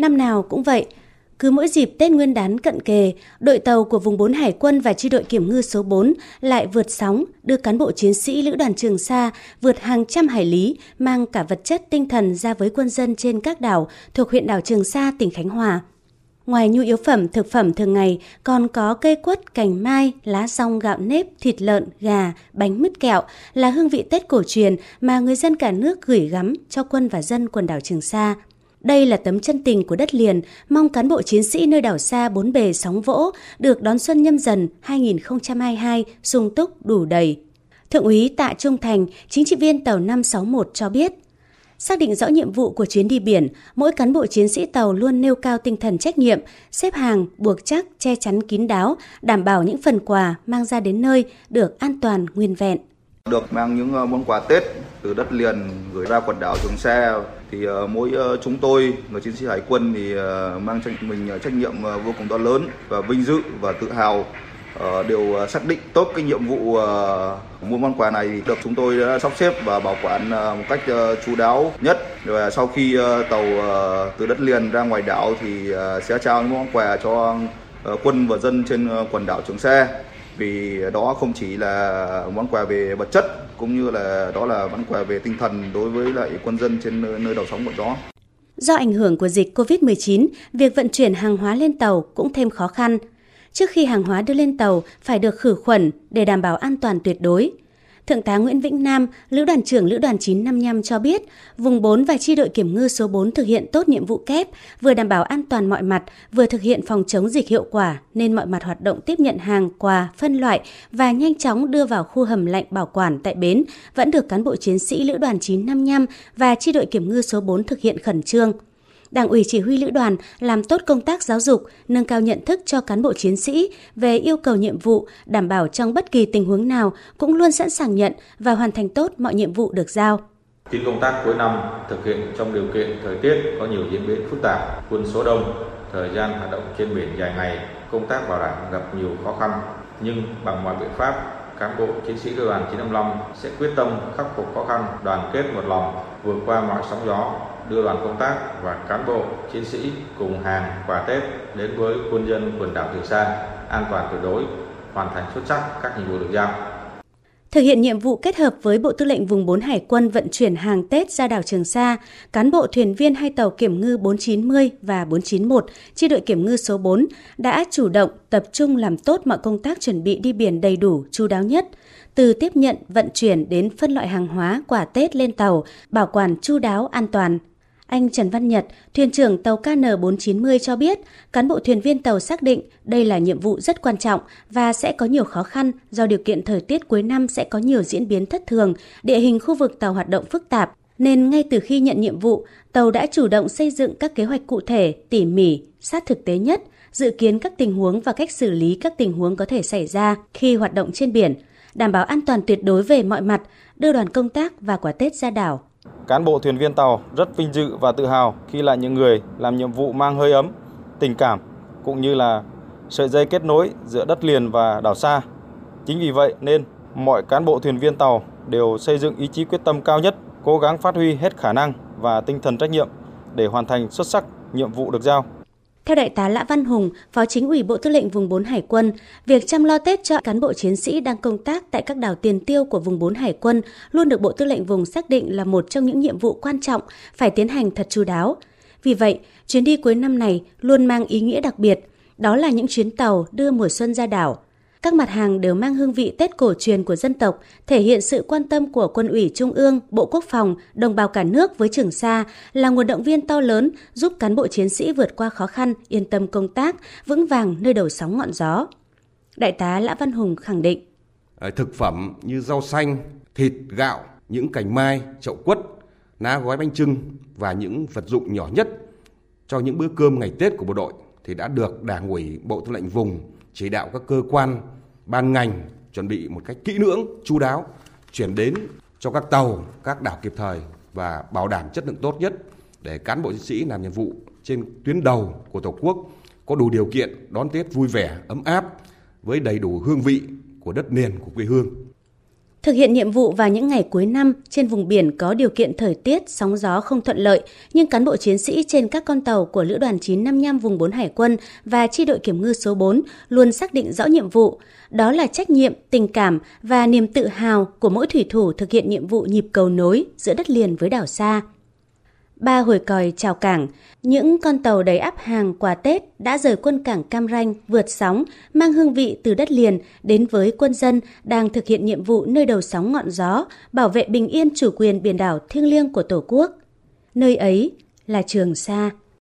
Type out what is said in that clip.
Năm nào cũng vậy, cứ mỗi dịp Tết Nguyên đán cận kề, đội tàu của vùng 4 Hải quân và chi đội kiểm ngư số 4 lại vượt sóng, đưa cán bộ chiến sĩ lữ đoàn Trường Sa vượt hàng trăm hải lý, mang cả vật chất tinh thần ra với quân dân trên các đảo thuộc huyện đảo Trường Sa, tỉnh Khánh Hòa. Ngoài nhu yếu phẩm, thực phẩm thường ngày, còn có cây quất, cành mai, lá rong, gạo nếp, thịt lợn, gà, bánh mứt kẹo là hương vị Tết cổ truyền mà người dân cả nước gửi gắm cho quân và dân quần đảo Trường Sa. Đây là tấm chân tình của đất liền, mong cán bộ chiến sĩ nơi đảo xa bốn bề sóng vỗ được đón xuân nhâm dần 2022 sung túc đủ đầy. Thượng úy Tạ Trung Thành, chính trị viên tàu 561 cho biết, Xác định rõ nhiệm vụ của chuyến đi biển, mỗi cán bộ chiến sĩ tàu luôn nêu cao tinh thần trách nhiệm, xếp hàng, buộc chắc, che chắn kín đáo, đảm bảo những phần quà mang ra đến nơi được an toàn, nguyên vẹn. Được mang những ờ, món quà Tết từ đất liền gửi ra quần đảo Trường Sa. Thì ờ, mỗi ờ, chúng tôi người chiến sĩ hải quân thì mang cho mình trách nhiệm vô cùng to lớn và vinh dự và tự hào đều xác định tốt cái nhiệm vụ mua món quà này. Được chúng tôi đã sắp xếp và bảo quản một cách chú đáo nhất. Rồi sau khi tàu từ đất liền ra ngoài đảo thì sẽ trao những món quà cho quân và dân trên quần đảo Trường Sa vì đó không chỉ là món quà về vật chất cũng như là đó là món quà về tinh thần đối với lại quân dân trên nơi, nơi đầu sóng của đó. Do ảnh hưởng của dịch COVID-19, việc vận chuyển hàng hóa lên tàu cũng thêm khó khăn trước khi hàng hóa đưa lên tàu phải được khử khuẩn để đảm bảo an toàn tuyệt đối. Thượng tá Nguyễn Vĩnh Nam, Lữ đoàn trưởng Lữ đoàn 955 cho biết, vùng 4 và chi đội kiểm ngư số 4 thực hiện tốt nhiệm vụ kép, vừa đảm bảo an toàn mọi mặt, vừa thực hiện phòng chống dịch hiệu quả, nên mọi mặt hoạt động tiếp nhận hàng, quà, phân loại và nhanh chóng đưa vào khu hầm lạnh bảo quản tại bến vẫn được cán bộ chiến sĩ Lữ đoàn 955 và chi đội kiểm ngư số 4 thực hiện khẩn trương. Đảng ủy chỉ huy lữ đoàn làm tốt công tác giáo dục, nâng cao nhận thức cho cán bộ chiến sĩ về yêu cầu nhiệm vụ, đảm bảo trong bất kỳ tình huống nào cũng luôn sẵn sàng nhận và hoàn thành tốt mọi nhiệm vụ được giao. Chuyến công tác cuối năm thực hiện trong điều kiện thời tiết có nhiều diễn biến phức tạp, quân số đông, thời gian hoạt động trên biển dài ngày, công tác bảo đảm gặp nhiều khó khăn. Nhưng bằng mọi biện pháp, cán bộ chiến sĩ lữ đoàn 955 sẽ quyết tâm khắc phục khó khăn, đoàn kết một lòng, vượt qua mọi sóng gió, đưa đoàn công tác và cán bộ, chiến sĩ cùng hàng quà Tết đến với quân dân quần đảo Trường Sa an toàn tuyệt đối, hoàn thành xuất sắc các nhiệm vụ được giao. Thực hiện nhiệm vụ kết hợp với Bộ Tư lệnh Vùng 4 Hải quân vận chuyển hàng Tết ra đảo Trường Sa, cán bộ thuyền viên hai tàu kiểm ngư 490 và 491, chi đội kiểm ngư số 4 đã chủ động tập trung làm tốt mọi công tác chuẩn bị đi biển đầy đủ, chú đáo nhất, từ tiếp nhận, vận chuyển đến phân loại hàng hóa, quà Tết lên tàu, bảo quản chu đáo, an toàn, anh Trần Văn Nhật, thuyền trưởng tàu KN490 cho biết, cán bộ thuyền viên tàu xác định đây là nhiệm vụ rất quan trọng và sẽ có nhiều khó khăn do điều kiện thời tiết cuối năm sẽ có nhiều diễn biến thất thường, địa hình khu vực tàu hoạt động phức tạp, nên ngay từ khi nhận nhiệm vụ, tàu đã chủ động xây dựng các kế hoạch cụ thể, tỉ mỉ, sát thực tế nhất, dự kiến các tình huống và cách xử lý các tình huống có thể xảy ra khi hoạt động trên biển, đảm bảo an toàn tuyệt đối về mọi mặt, đưa đoàn công tác và quả Tết ra đảo. Cán bộ thuyền viên tàu rất vinh dự và tự hào khi là những người làm nhiệm vụ mang hơi ấm, tình cảm cũng như là sợi dây kết nối giữa đất liền và đảo xa. Chính vì vậy nên mọi cán bộ thuyền viên tàu đều xây dựng ý chí quyết tâm cao nhất, cố gắng phát huy hết khả năng và tinh thần trách nhiệm để hoàn thành xuất sắc nhiệm vụ được giao. Theo Đại tá Lã Văn Hùng, Phó Chính ủy Bộ Tư lệnh Vùng 4 Hải quân, việc chăm lo Tết cho cán bộ chiến sĩ đang công tác tại các đảo tiền tiêu của Vùng 4 Hải quân luôn được Bộ Tư lệnh Vùng xác định là một trong những nhiệm vụ quan trọng phải tiến hành thật chú đáo. Vì vậy, chuyến đi cuối năm này luôn mang ý nghĩa đặc biệt, đó là những chuyến tàu đưa mùa xuân ra đảo – các mặt hàng đều mang hương vị Tết cổ truyền của dân tộc, thể hiện sự quan tâm của quân ủy Trung ương, Bộ Quốc phòng, đồng bào cả nước với Trường Sa, là nguồn động viên to lớn giúp cán bộ chiến sĩ vượt qua khó khăn, yên tâm công tác, vững vàng nơi đầu sóng ngọn gió. Đại tá Lã Văn Hùng khẳng định. À, thực phẩm như rau xanh, thịt, gạo, những cành mai, chậu quất, ná gói bánh trưng và những vật dụng nhỏ nhất cho những bữa cơm ngày Tết của bộ đội thì đã được Đảng ủy Bộ Tư lệnh vùng chỉ đạo các cơ quan, ban ngành chuẩn bị một cách kỹ lưỡng, chú đáo, chuyển đến cho các tàu, các đảo kịp thời và bảo đảm chất lượng tốt nhất để cán bộ chiến sĩ làm nhiệm vụ trên tuyến đầu của Tổ quốc có đủ điều kiện đón Tết vui vẻ, ấm áp với đầy đủ hương vị của đất liền của quê hương. Thực hiện nhiệm vụ vào những ngày cuối năm trên vùng biển có điều kiện thời tiết, sóng gió không thuận lợi, nhưng cán bộ chiến sĩ trên các con tàu của Lữ đoàn 955 vùng 4 Hải quân và chi đội kiểm ngư số 4 luôn xác định rõ nhiệm vụ. Đó là trách nhiệm, tình cảm và niềm tự hào của mỗi thủy thủ thực hiện nhiệm vụ nhịp cầu nối giữa đất liền với đảo xa. Ba hồi còi chào cảng, những con tàu đầy áp hàng quà Tết đã rời quân cảng Cam Ranh vượt sóng, mang hương vị từ đất liền đến với quân dân đang thực hiện nhiệm vụ nơi đầu sóng ngọn gió, bảo vệ bình yên chủ quyền biển đảo thiêng liêng của Tổ quốc. Nơi ấy là Trường Sa.